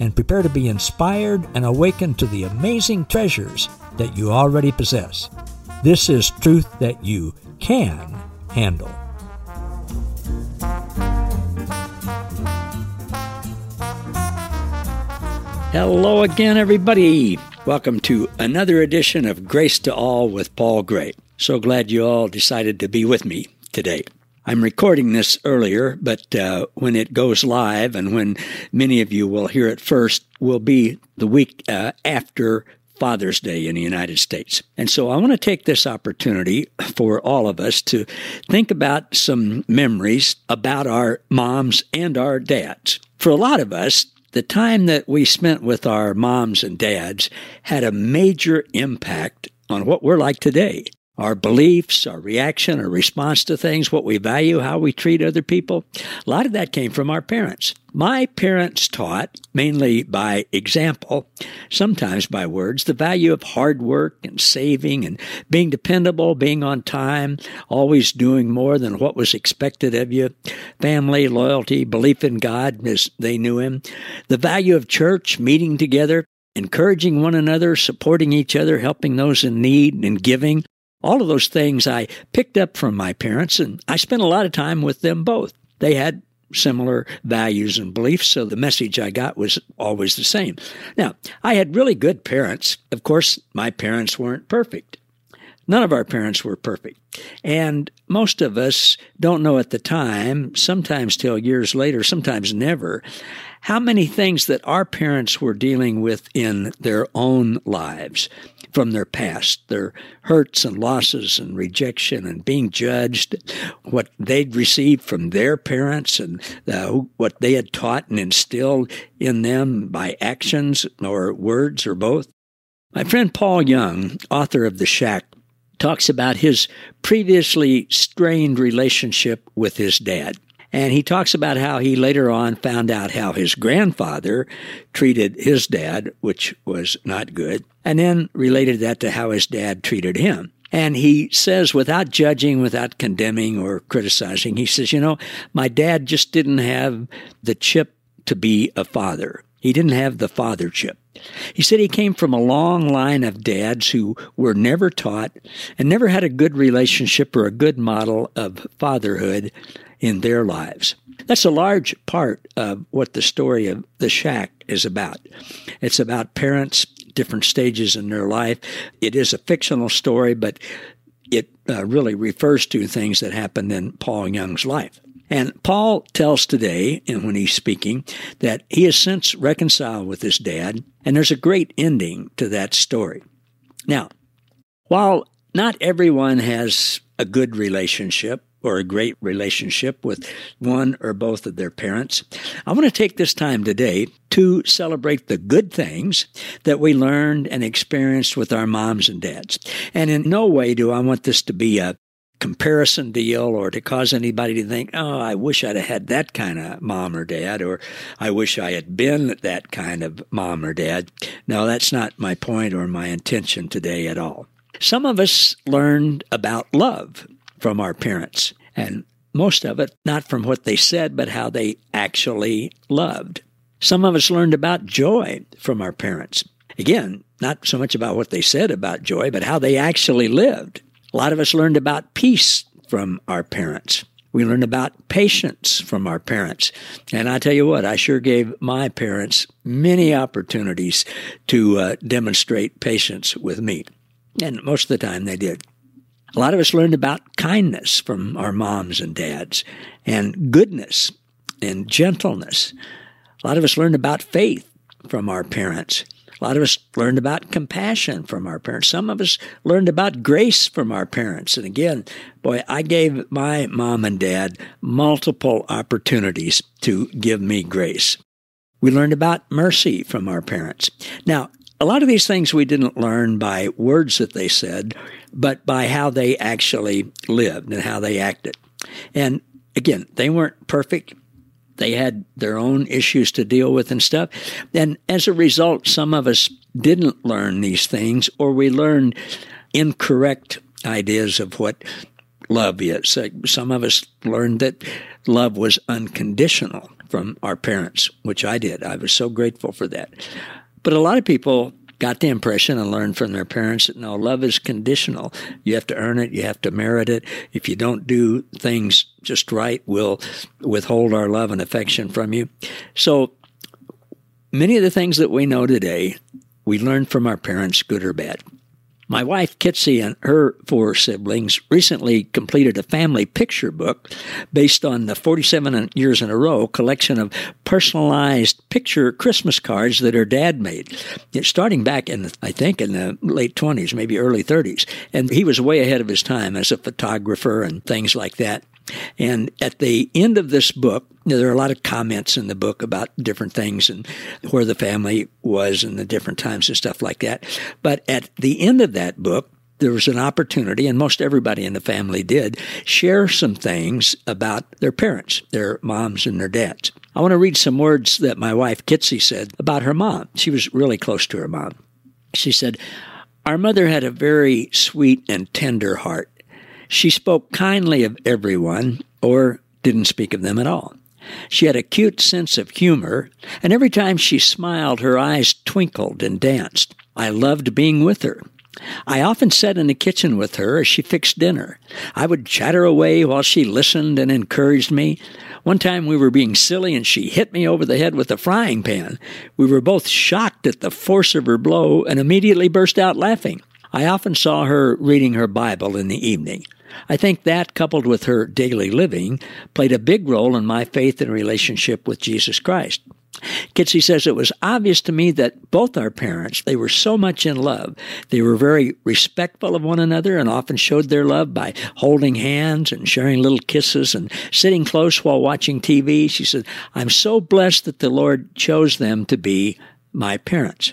and prepare to be inspired and awakened to the amazing treasures that you already possess. This is truth that you can handle. Hello again, everybody. Welcome to another edition of Grace to All with Paul Gray. So glad you all decided to be with me today. I'm recording this earlier, but uh, when it goes live and when many of you will hear it first, will be the week uh, after Father's Day in the United States. And so I want to take this opportunity for all of us to think about some memories about our moms and our dads. For a lot of us, the time that we spent with our moms and dads had a major impact on what we're like today our beliefs, our reaction, our response to things, what we value, how we treat other people. A lot of that came from our parents. My parents taught, mainly by example, sometimes by words, the value of hard work and saving and being dependable, being on time, always doing more than what was expected of you, family, loyalty, belief in God as they knew Him, the value of church, meeting together, encouraging one another, supporting each other, helping those in need, and giving. All of those things I picked up from my parents, and I spent a lot of time with them both. They had similar values and beliefs, so the message I got was always the same. Now, I had really good parents. Of course, my parents weren't perfect. None of our parents were perfect. And most of us don't know at the time, sometimes till years later, sometimes never, how many things that our parents were dealing with in their own lives from their past, their hurts and losses and rejection and being judged, what they'd received from their parents and uh, what they had taught and instilled in them by actions or words or both. My friend Paul Young, author of The Shack, talks about his previously strained relationship with his dad. And he talks about how he later on found out how his grandfather treated his dad, which was not good, and then related that to how his dad treated him. And he says, without judging, without condemning or criticizing, he says, You know, my dad just didn't have the chip to be a father. He didn't have the father chip. He said he came from a long line of dads who were never taught and never had a good relationship or a good model of fatherhood in their lives. That's a large part of what the story of the shack is about. It's about parents, different stages in their life. It is a fictional story, but it uh, really refers to things that happened in Paul Young's life. And Paul tells today, and when he's speaking, that he has since reconciled with his dad, and there's a great ending to that story. Now, while not everyone has a good relationship or a great relationship with one or both of their parents, I want to take this time today to celebrate the good things that we learned and experienced with our moms and dads. And in no way do I want this to be a comparison deal or to cause anybody to think, oh, I wish I'd have had that kind of mom or dad, or I wish I had been that kind of mom or dad. No, that's not my point or my intention today at all. Some of us learned about love from our parents, and most of it not from what they said, but how they actually loved. Some of us learned about joy from our parents. Again, not so much about what they said about joy, but how they actually lived. A lot of us learned about peace from our parents. We learned about patience from our parents. And I tell you what, I sure gave my parents many opportunities to uh, demonstrate patience with me. And most of the time they did. A lot of us learned about kindness from our moms and dads, and goodness and gentleness. A lot of us learned about faith from our parents. A lot of us learned about compassion from our parents. Some of us learned about grace from our parents. And again, boy, I gave my mom and dad multiple opportunities to give me grace. We learned about mercy from our parents. Now, a lot of these things we didn't learn by words that they said, but by how they actually lived and how they acted. And again, they weren't perfect. They had their own issues to deal with and stuff. And as a result, some of us didn't learn these things or we learned incorrect ideas of what love is. Uh, some of us learned that love was unconditional from our parents, which I did. I was so grateful for that. But a lot of people got the impression and learned from their parents that no, love is conditional. You have to earn it, you have to merit it. If you don't do things just right, we'll withhold our love and affection from you. So many of the things that we know today, we learned from our parents, good or bad. My wife, Kitsy, and her four siblings recently completed a family picture book based on the 47 years in a row collection of personalized picture Christmas cards that her dad made. Starting back in, I think, in the late 20s, maybe early 30s. And he was way ahead of his time as a photographer and things like that. And at the end of this book, there are a lot of comments in the book about different things and where the family was and the different times and stuff like that. But at the end of that book, there was an opportunity, and most everybody in the family did, share some things about their parents, their moms and their dads. I want to read some words that my wife Kitsy said about her mom. She was really close to her mom. She said, Our mother had a very sweet and tender heart. She spoke kindly of everyone or didn't speak of them at all. She had a cute sense of humor, and every time she smiled, her eyes twinkled and danced. I loved being with her. I often sat in the kitchen with her as she fixed dinner. I would chatter away while she listened and encouraged me. One time we were being silly and she hit me over the head with a frying pan. We were both shocked at the force of her blow and immediately burst out laughing. I often saw her reading her Bible in the evening. I think that, coupled with her daily living, played a big role in my faith and relationship with Jesus Christ. Kitsy says it was obvious to me that both our parents, they were so much in love. They were very respectful of one another and often showed their love by holding hands and sharing little kisses and sitting close while watching TV. She said, I'm so blessed that the Lord chose them to be my parents.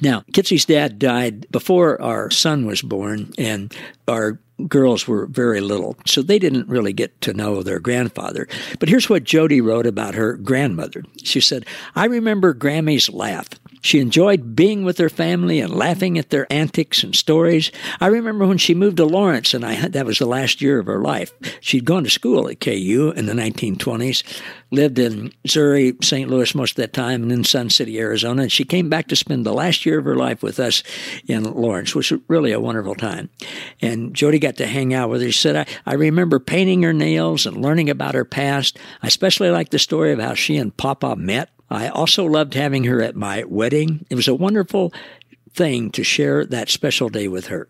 Now, Kitsy's dad died before our son was born, and our girls were very little, so they didn't really get to know their grandfather. But here's what Jody wrote about her grandmother. She said, I remember Grammy's laugh. She enjoyed being with her family and laughing at their antics and stories. I remember when she moved to Lawrence, and I that was the last year of her life. She'd gone to school at KU in the 1920s, lived in Missouri, St. Louis most of that time, and in Sun City, Arizona. And she came back to spend the last year of her life with us in Lawrence, which was really a wonderful time. And Jody got to hang out with her. She said, I, I remember painting her nails and learning about her past. I especially like the story of how she and Papa met I also loved having her at my wedding. It was a wonderful thing to share that special day with her.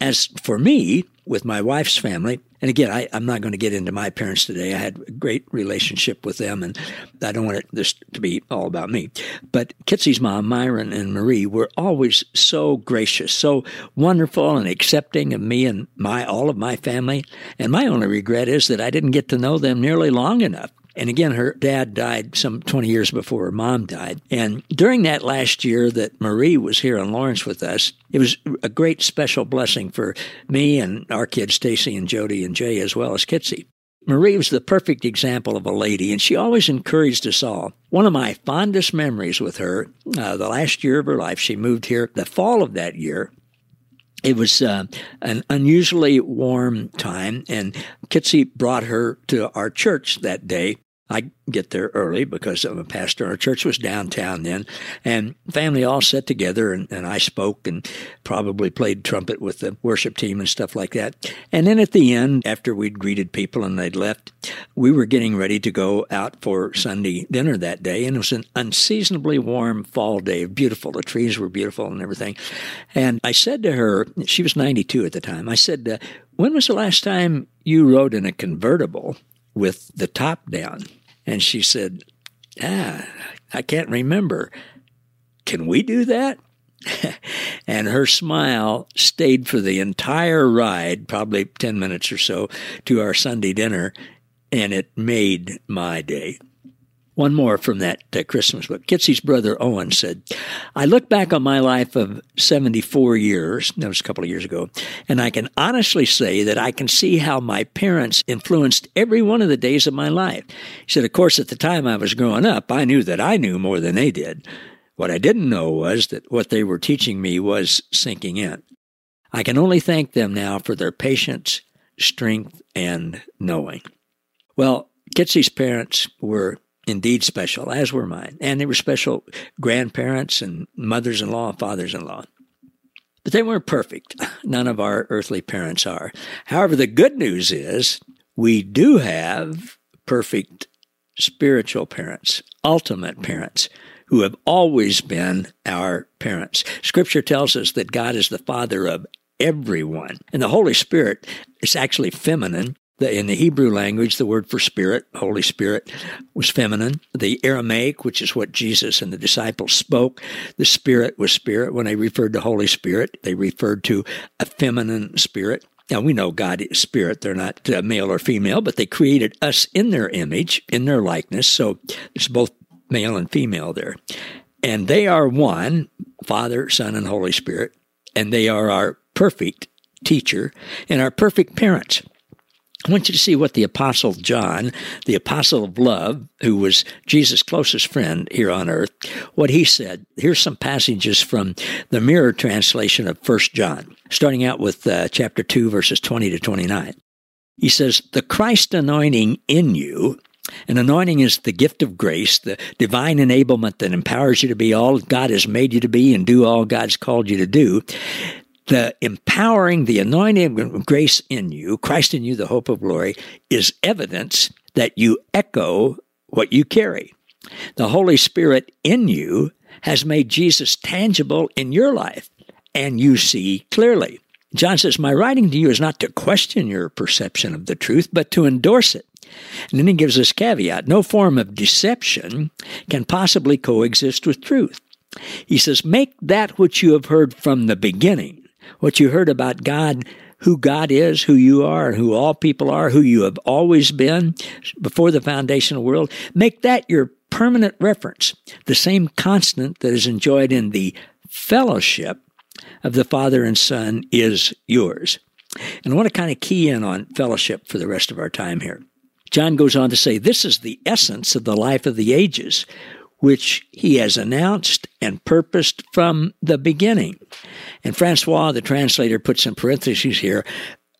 As for me, with my wife's family, and again, I, am not going to get into my parents today. I had a great relationship with them, and I don't want it, this to be all about me. But Kitsy's mom, Myron and Marie, were always so gracious, so wonderful and accepting of me and my all of my family. And my only regret is that I didn't get to know them nearly long enough and again, her dad died some 20 years before her mom died. And during that last year that Marie was here in Lawrence with us, it was a great special blessing for me and our kids, Stacy and Jody and Jay, as well as Kitsy. Marie was the perfect example of a lady, and she always encouraged us all. One of my fondest memories with her, uh, the last year of her life, she moved here the fall of that year, it was uh, an unusually warm time, and Kitsy brought her to our church that day I get there early because I'm a pastor. Our church was downtown then, and family all sat together, and, and, I spoke and probably played trumpet with the worship team and stuff like that. And then at the end, after we'd greeted people and they'd left, we were getting ready to go out for Sunday dinner that day, and it was an unseasonably warm fall day, beautiful. The trees were beautiful and everything. And I said to her, she was 92 at the time. I said, uh, "When was the last time you rode in a convertible?" With the top down. And she said, Ah, I can't remember. Can we do that? and her smile stayed for the entire ride, probably 10 minutes or so, to our Sunday dinner, and it made my day. One more from that uh, Christmas book. Kitsy's brother Owen said, I look back on my life of 74 years, that was a couple of years ago, and I can honestly say that I can see how my parents influenced every one of the days of my life. He said, Of course, at the time I was growing up, I knew that I knew more than they did. What I didn't know was that what they were teaching me was sinking in. I can only thank them now for their patience, strength, and knowing. Well, Kitsy's parents were indeed special, as were mine. And they were special grandparents and mothers in law and fathers in law. But they weren't perfect. None of our earthly parents are. However, the good news is we do have perfect spiritual parents, ultimate parents, who have always been our parents. Scripture tells us that God is the Father of everyone. And the Holy Spirit is actually feminine the, in the Hebrew language, the word for spirit, Holy Spirit, was feminine. The Aramaic, which is what Jesus and the disciples spoke, the Spirit was spirit. When they referred to Holy Spirit, they referred to a feminine spirit. Now we know God is spirit; they're not uh, male or female, but they created us in their image, in their likeness. So it's both male and female there, and they are one: Father, Son, and Holy Spirit, and they are our perfect teacher and our perfect parents. I want you to see what the Apostle John, the Apostle of Love, who was Jesus' closest friend here on earth, what he said. Here's some passages from the Mirror translation of First John, starting out with uh, chapter 2, verses 20 to 29. He says, The Christ anointing in you, an anointing is the gift of grace, the divine enablement that empowers you to be all God has made you to be and do all God's called you to do the empowering, the anointing of grace in you, Christ in you, the hope of glory, is evidence that you echo what you carry. The Holy Spirit in you has made Jesus tangible in your life, and you see clearly. John says, My writing to you is not to question your perception of the truth, but to endorse it. And then he gives this caveat no form of deception can possibly coexist with truth. He says, Make that which you have heard from the beginning what you heard about God, who God is, who you are, who all people are, who you have always been before the foundation of the world, make that your permanent reference, the same constant that is enjoyed in the fellowship of the Father and Son is yours. And I want to kind of key in on fellowship for the rest of our time here. John goes on to say, This is the essence of the life of the ages, which he has announced and purposed from the beginning. And Francois, the translator, puts in parentheses here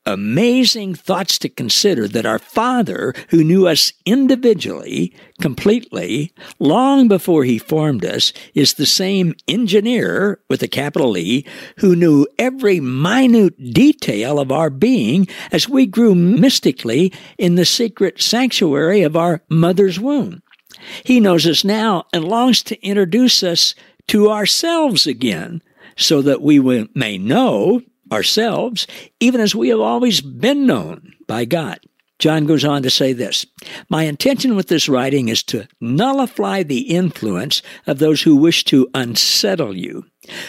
amazing thoughts to consider that our Father, who knew us individually, completely, long before he formed us, is the same engineer with a capital E who knew every minute detail of our being as we grew mystically in the secret sanctuary of our mother's womb. He knows us now and longs to introduce us to ourselves again so that we may know ourselves even as we have always been known by God. John goes on to say this My intention with this writing is to nullify the influence of those who wish to unsettle you,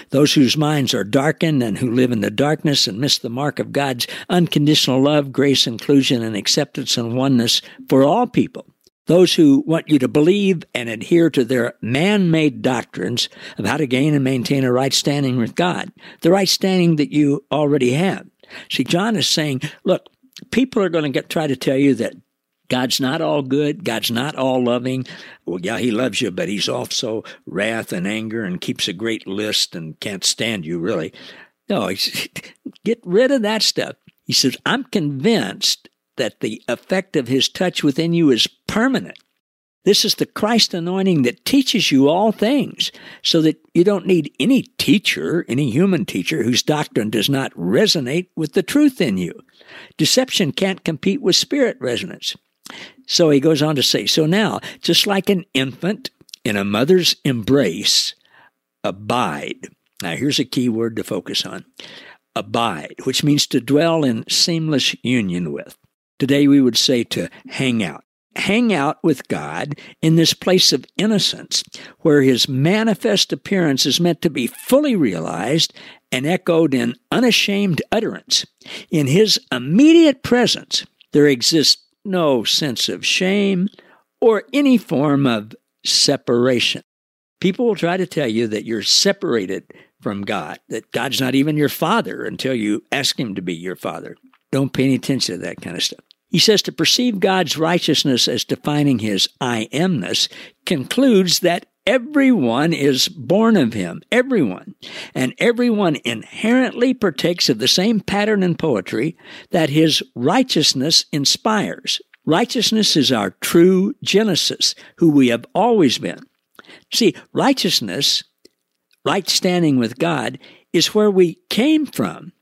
those whose minds are darkened and who live in the darkness and miss the mark of God's unconditional love, grace, inclusion, and acceptance and oneness for all people those who want you to believe and adhere to their man made doctrines of how to gain and maintain a right standing with God, the right standing that you already have. See, John is saying, look, people are going to try to tell you that God's not all good. God's not all loving. Well, yeah, He loves you, but He's also wrath and anger and keeps a great list and can't stand you, really. No, get rid of that stuff. He says, I'm convinced that the effect of his touch within you is permanent. This is the Christ anointing that teaches you all things so that you don't need any teacher, any human teacher whose doctrine does not resonate with the truth in you. Deception can't compete with spirit resonance. So he goes on to say, so now, just like an infant in a mother's embrace, abide. Now here's a key word to focus on. Abide, which means to dwell in seamless union with. Today we would say to hang out. Hang out with God in this place of innocence where his manifest appearance is meant to be fully realized and echoed in unashamed utterance. In his immediate presence, there exists no sense of shame or any form of separation. People will try to tell you that you're separated from God, that God's not even your father until you ask Him to be your father. Don't pay any attention to that kind of stuff. He says to perceive God's righteousness as defining his I amness concludes that everyone is born of him, everyone. And everyone inherently partakes of the same pattern in poetry that his righteousness inspires. Righteousness is our true Genesis, who we have always been. See, righteousness, right standing with God, is where we came from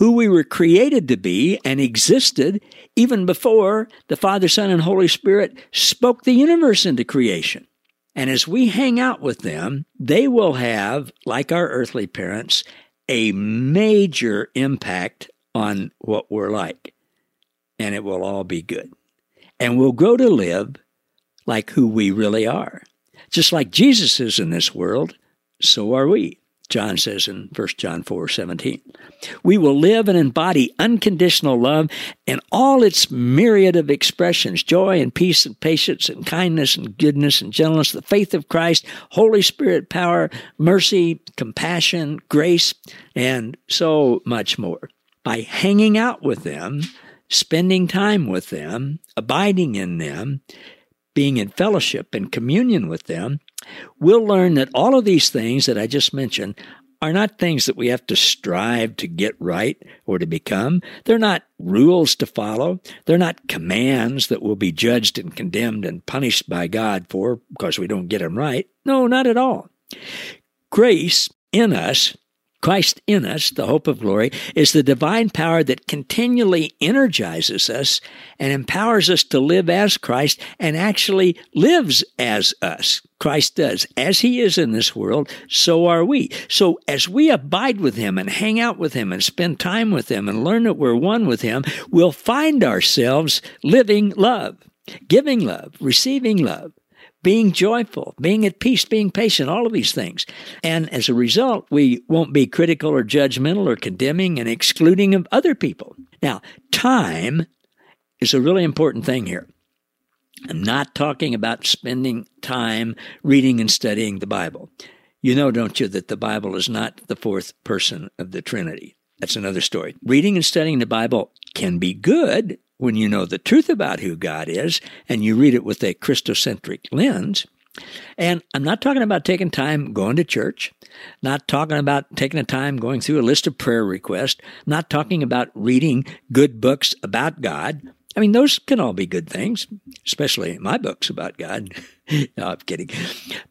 who we were created to be and existed even before the Father, Son, and Holy Spirit spoke the universe into creation. And as we hang out with them, they will have, like our earthly parents, a major impact on what we're like. And it will all be good. And we'll grow to live like who we really are. Just like Jesus is in this world, so are we. John says in 1 John 4 17. We will live and embody unconditional love in all its myriad of expressions joy and peace and patience and kindness and goodness and gentleness, the faith of Christ, Holy Spirit power, mercy, compassion, grace, and so much more. By hanging out with them, spending time with them, abiding in them, being in fellowship and communion with them, we'll learn that all of these things that I just mentioned are not things that we have to strive to get right or to become. They're not rules to follow. They're not commands that will be judged and condemned and punished by God for because we don't get them right. No, not at all. Grace in us Christ in us, the hope of glory, is the divine power that continually energizes us and empowers us to live as Christ and actually lives as us. Christ does. As he is in this world, so are we. So as we abide with him and hang out with him and spend time with him and learn that we're one with him, we'll find ourselves living love, giving love, receiving love being joyful, being at peace, being patient, all of these things. And as a result, we won't be critical or judgmental or condemning and excluding of other people. Now, time is a really important thing here. I'm not talking about spending time reading and studying the Bible. You know, don't you, that the Bible is not the fourth person of the Trinity. That's another story. Reading and studying the Bible can be good when you know the truth about who God is and you read it with a Christocentric lens. And I'm not talking about taking time going to church, not talking about taking a time going through a list of prayer requests, not talking about reading good books about God. I mean, those can all be good things, especially my books about God. no, I'm kidding.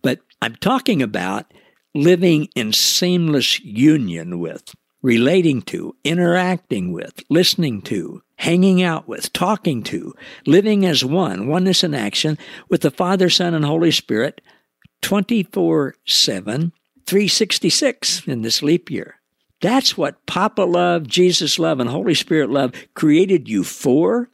But I'm talking about living in seamless union with, relating to, interacting with, listening to, hanging out with, talking to, living as one, oneness in action with the Father, Son, and Holy Spirit 24 7, 366 in this leap year. That's what Papa love, Jesus love, and Holy Spirit love created you for.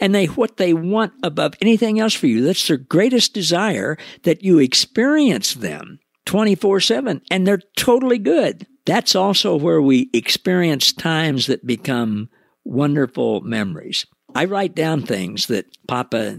And they what they want above anything else for you. That's their greatest desire that you experience them 24 7. And they're totally good. That's also where we experience times that become wonderful memories. I write down things that Papa,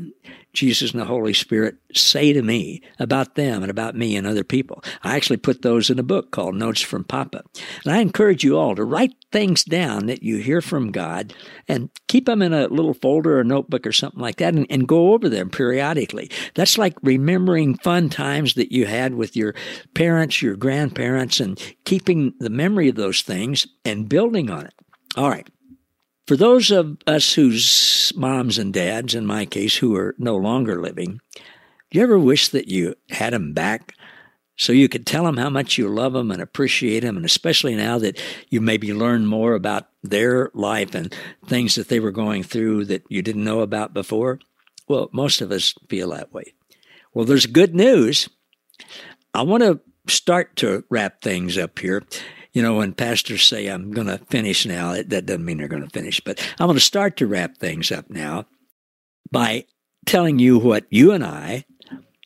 Jesus, and the Holy Spirit say to me about them and about me and other people. I actually put those in a book called Notes from Papa. And I encourage you all to write things down that you hear from God and keep them in a little folder or notebook or something like that and, and go over them periodically. That's like remembering fun times that you had with your parents, your grandparents, and keeping the memory of those things and building on it. All right. For those of us whose moms and dads, in my case, who are no longer living, do you ever wish that you had them back so you could tell them how much you love them and appreciate them, and especially now that you maybe learn more about their life and things that they were going through that you didn't know about before? Well, most of us feel that way. Well, there's good news. I want to start to wrap things up here you know, when pastors say, I'm going to finish now, that doesn't mean they're going to finish, but I'm going to start to wrap things up now by telling you what you and I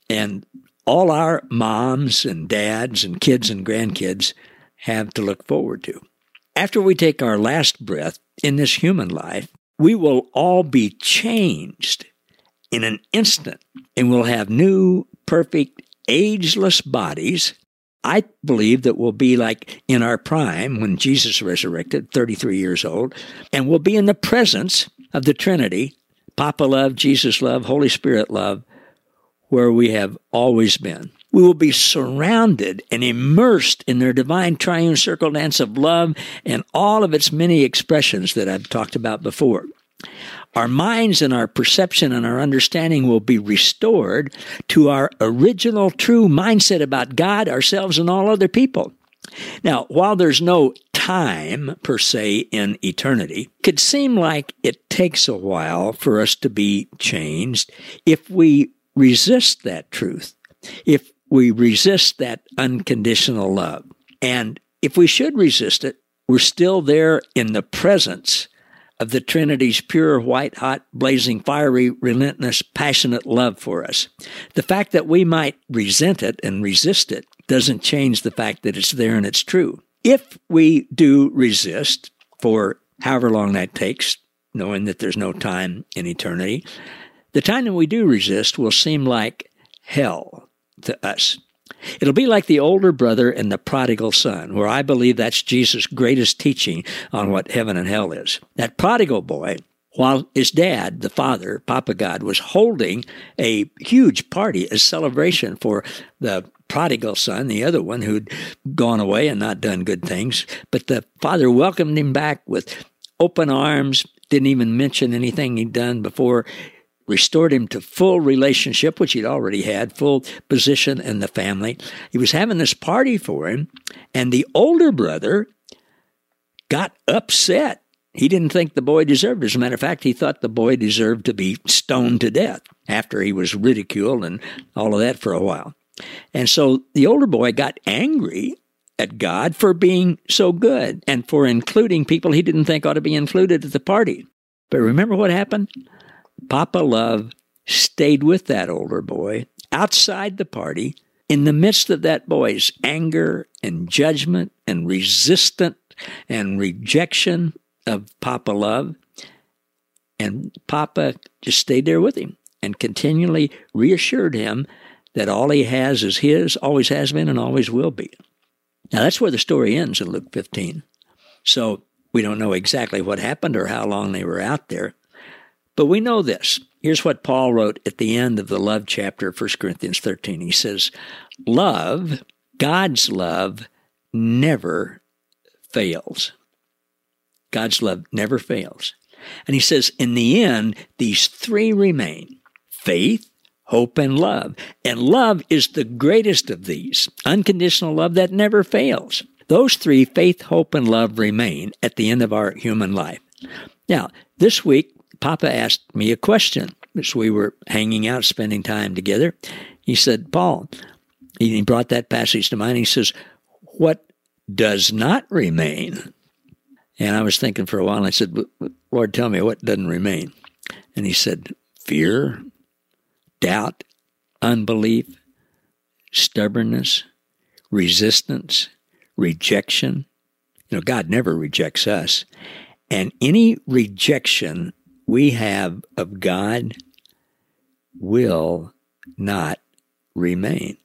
and all our moms and dads and kids and grandkids have to look forward to. After we take our last breath in this human life, we will all be changed in an instant and we'll have new, perfect, ageless bodies. I believe that we'll be like in our prime when Jesus resurrected, 33 years old, and we'll be in the presence of the Trinity, Papa love, Jesus love, Holy Spirit love, where we have always been. We will be surrounded and immersed in their divine triune circle dance of love and all of its many expressions that I've talked about before. Our minds and our perception and our understanding will be restored to our original true mindset about God, ourselves, and all other people. Now, while there's no time per se in eternity, it could seem like it takes a while for us to be changed if we resist that truth, if we resist that unconditional love. And if we should resist it, we're still there in the presence of the Trinity's pure, white hot, blazing, fiery, relentless, passionate love for us. The fact that we might resent it and resist it doesn't change the fact that it's there and it's true. If we do resist for however long that takes, knowing that there's no time in eternity, the time that we do resist will seem like hell to us. It'll be like the older brother and the prodigal son, where I believe that's Jesus' greatest teaching on what heaven and hell is. That prodigal boy, while his dad, the father, Papa God, was holding a huge party, a celebration for the prodigal son, the other one who'd gone away and not done good things, but the father welcomed him back with open arms, didn't even mention anything he'd done before restored him to full relationship, which he'd already had, full position in the family. He was having this party for him, and the older brother got upset. He didn't think the boy deserved it. As a matter of fact, he thought the boy deserved to be stoned to death after he was ridiculed and all of that for a while. And so the older boy got angry at God for being so good and for including people he didn't think ought to be included at the party. But remember what happened? Papa Love stayed with that older boy outside the party in the midst of that boy's anger and judgment and resistance and rejection of Papa Love. And Papa just stayed there with him and continually reassured him that all he has is his, always has been, and always will be. Now, that's where the story ends in Luke 15. So we don't know exactly what happened or how long they were out there. But we know this. Here's what Paul wrote at the end of the love chapter of 1 Corinthians 13. He says, Love, God's love, never fails. God's love never fails. And he says, in the end, these three remain faith, hope, and love. And love is the greatest of these unconditional love that never fails. Those three, faith, hope, and love, remain at the end of our human life. Now, this week, Papa asked me a question as we were hanging out, spending time together. He said, Paul, he brought that passage to mind. He says, What does not remain? And I was thinking for a while, and I said, Lord, tell me what doesn't remain. And he said, Fear, doubt, unbelief, stubbornness, resistance, rejection. You know, God never rejects us. And any rejection we have of God will not remain.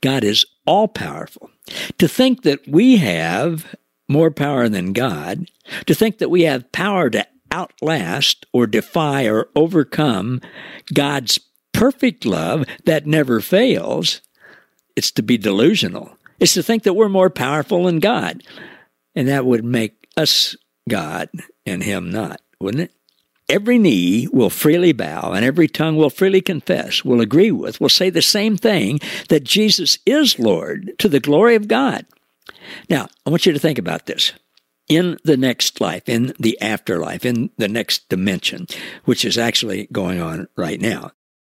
God is all powerful. To think that we have more power than God, to think that we have power to outlast or defy or overcome God's perfect love that never fails, it's to be delusional. It's to think that we're more powerful than God. And that would make us God and Him not wouldn't it? Every knee will freely bow and every tongue will freely confess, will agree with, will say the same thing that Jesus is Lord to the glory of God. Now, I want you to think about this. In the next life, in the afterlife, in the next dimension, which is actually going on right now,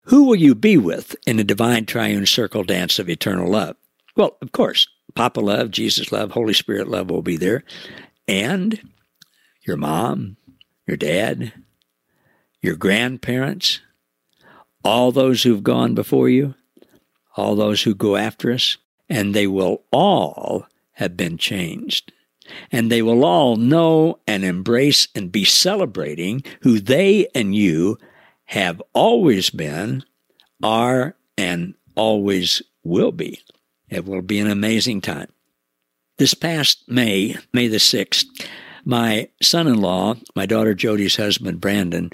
who will you be with in the divine triune circle dance of eternal love? Well, of course, Papa love, Jesus love, Holy Spirit love will be there, and your mom, your dad, your grandparents, all those who've gone before you, all those who go after us, and they will all have been changed. And they will all know and embrace and be celebrating who they and you have always been, are, and always will be. It will be an amazing time. This past May, May the 6th, my son in law, my daughter Jody's husband, Brandon,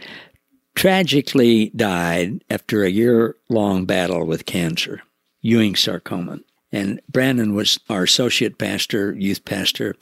tragically died after a year long battle with cancer, Ewing sarcoma. And Brandon was our associate pastor, youth pastor.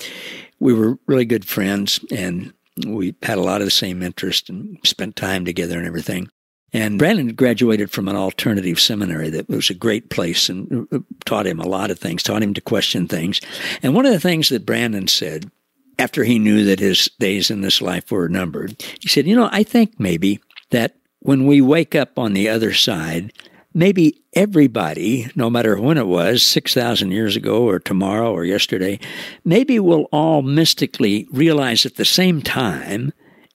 We were really good friends and we had a lot of the same interest and spent time together and everything. And Brandon graduated from an alternative seminary that was a great place and uh, taught him a lot of things, taught him to question things. And one of the things that Brandon said after he knew that his days in this life were numbered, he said, You know, I think maybe that when we wake up on the other side, maybe everybody, no matter when it was, 6,000 years ago or tomorrow or yesterday, maybe we'll all mystically realize at the same time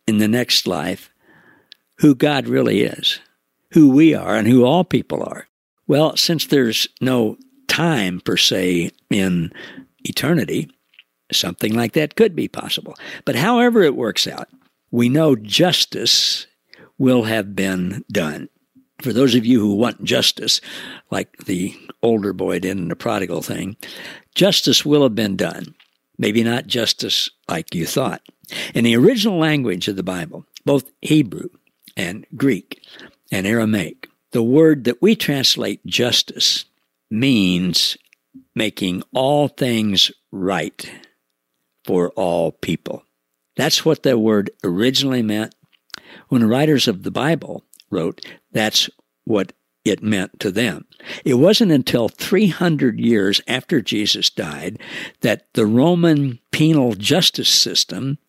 in the next life who God really is, who we are, and who all people are. Well, since there's no time per se in eternity, something like that could be possible. But however it works out, we know justice will have been done for those of you who want justice, like the older boy did in the prodigal thing, justice will have been done. Maybe not justice like you thought. In the original language of the Bible, both Hebrew and Greek and Aramaic, the word that we translate justice means making all things right for all people. That's what the word originally meant. When the writers of the Bible wrote, that's what it meant to them. It wasn't until 300 years after Jesus died that the Roman penal justice system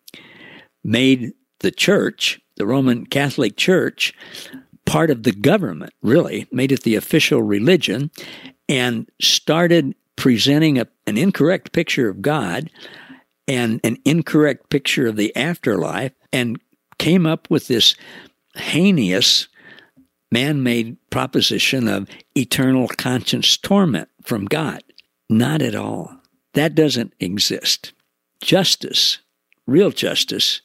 made the church, the Roman Catholic Church, part of the government, really, made it the official religion, and started presenting a, an incorrect picture of God and an incorrect picture of the afterlife, and came up with this heinous man made proposition of eternal conscience torment from God. Not at all. That doesn't exist. Justice, real justice,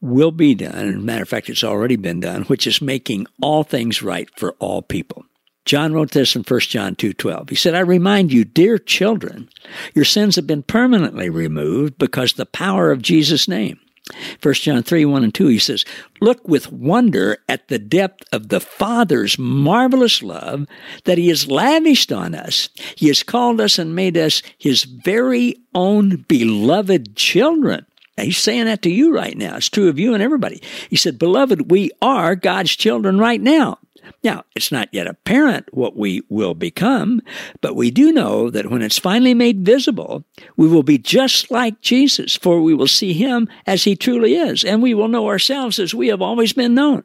will be done. As a matter of fact, it's already been done, which is making all things right for all people. John wrote this in 1 John 2:12. He said, "I remind you, dear children, your sins have been permanently removed because the power of Jesus' name. 1 John 3 1 and 2, he says, Look with wonder at the depth of the Father's marvelous love that He has lavished on us. He has called us and made us His very own beloved children. Now, he's saying that to you right now. It's true of you and everybody. He said, Beloved, we are God's children right now. Now, it's not yet apparent what we will become, but we do know that when it's finally made visible, we will be just like Jesus, for we will see him as he truly is, and we will know ourselves as we have always been known.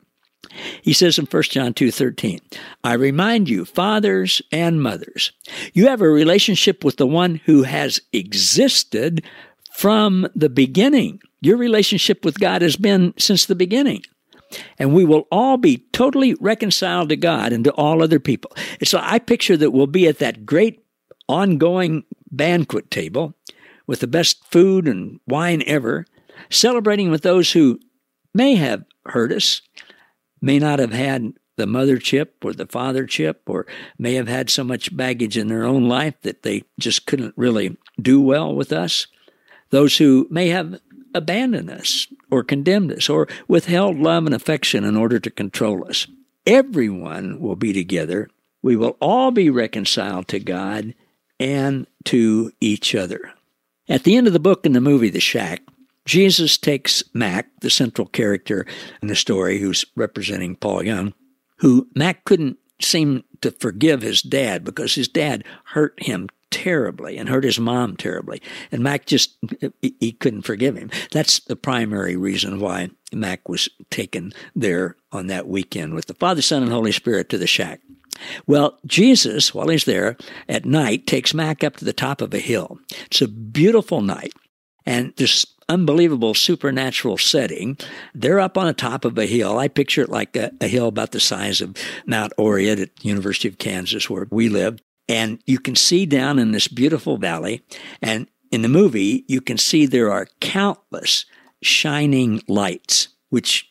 He says in 1 John 2:13, I remind you, fathers and mothers, you have a relationship with the one who has existed from the beginning. Your relationship with God has been since the beginning and we will all be totally reconciled to God and to all other people. And so I picture that we'll be at that great ongoing banquet table with the best food and wine ever, celebrating with those who may have hurt us, may not have had the mother chip or the father chip, or may have had so much baggage in their own life that they just couldn't really do well with us. Those who may have abandoned us or condemned us or withheld love and affection in order to control us. Everyone will be together. We will all be reconciled to God and to each other. At the end of the book in the movie The Shack, Jesus takes Mac, the central character in the story, who's representing Paul Young, who Mac couldn't seem to forgive his dad because his dad hurt him terribly and hurt his mom terribly. And Mac just, he couldn't forgive him. That's the primary reason why Mac was taken there on that weekend with the Father, Son, and Holy Spirit to the shack. Well, Jesus, while he's there at night, takes Mac up to the top of a hill. It's a beautiful night. And this unbelievable supernatural setting. They're up on the top of a hill. I picture it like a, a, hill about the size of Mount Oread at University of Kansas, where we live. And you can see down in this beautiful valley, and in the movie, you can see there are countless shining lights, which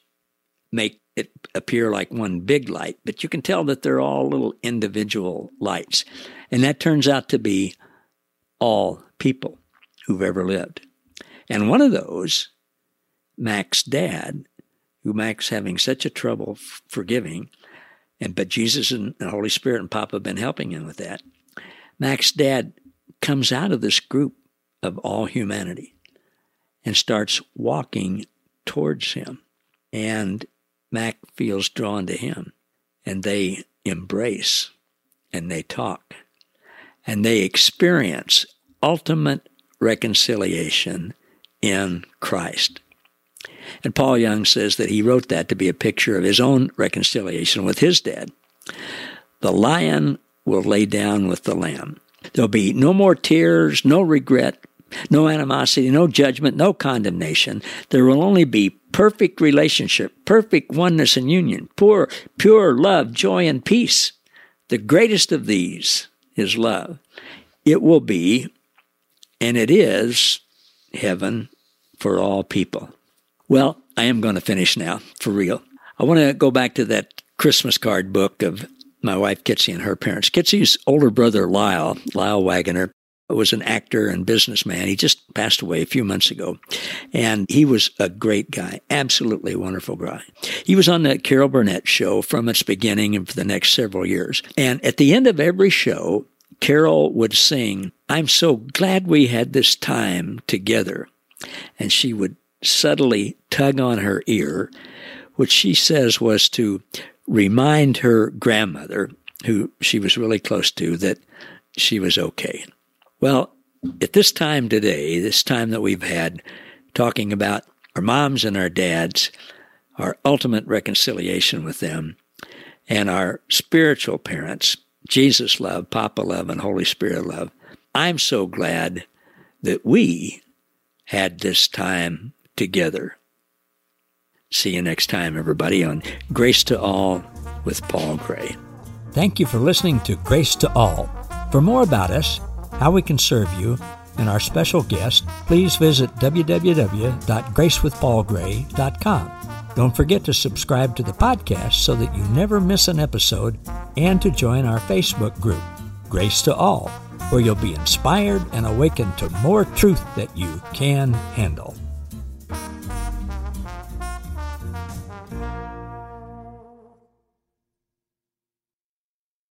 make it appear like one big light, but you can tell that they're all little individual lights. And that turns out to be all people who've ever lived. And one of those, Mac's dad, who Mac's having such a trouble forgiving, and but Jesus and the Holy Spirit and Papa have been helping him with that. Mac's dad comes out of this group of all humanity and starts walking towards him. And Mac feels drawn to him. And they embrace and they talk and they experience ultimate reconciliation in Christ. And Paul Young says that he wrote that to be a picture of his own reconciliation with his dad. The lion will lay down with the lamb. There'll be no more tears, no regret, no animosity, no judgment, no condemnation. There will only be perfect relationship, perfect oneness and union, pure, pure love, joy, and peace. The greatest of these is love. It will be, and it is, heaven for all people. Well, I am going to finish now, for real. I want to go back to that Christmas card book of my wife Kitsy and her parents. Kitsy's older brother Lyle, Lyle Waggoner, was an actor and businessman. He just passed away a few months ago. And he was a great guy, absolutely wonderful guy. He was on the Carol Burnett show from its beginning and for the next several years. And at the end of every show, Carol would sing, I'm so glad we had this time together. And she would subtly tug on her ear, which she says was to remind her grandmother, who she was really close to, that she was okay. Well, at this time today, this time that we've had talking about our moms and our dads, our ultimate reconciliation with them, and our spiritual parents, Jesus love, Papa love, and Holy Spirit love, I'm so glad that we had this time together. See you next time, everybody, on Grace to All with Paul Gray. Thank you for listening to Grace to All. For more about us, how we can serve you, and our special guest, please visit www.gracewithpaulgray.com. Don't forget to subscribe to the podcast so that you never miss an episode and to join our Facebook group, Grace to All, where you'll be inspired and awakened to more truth that you can handle.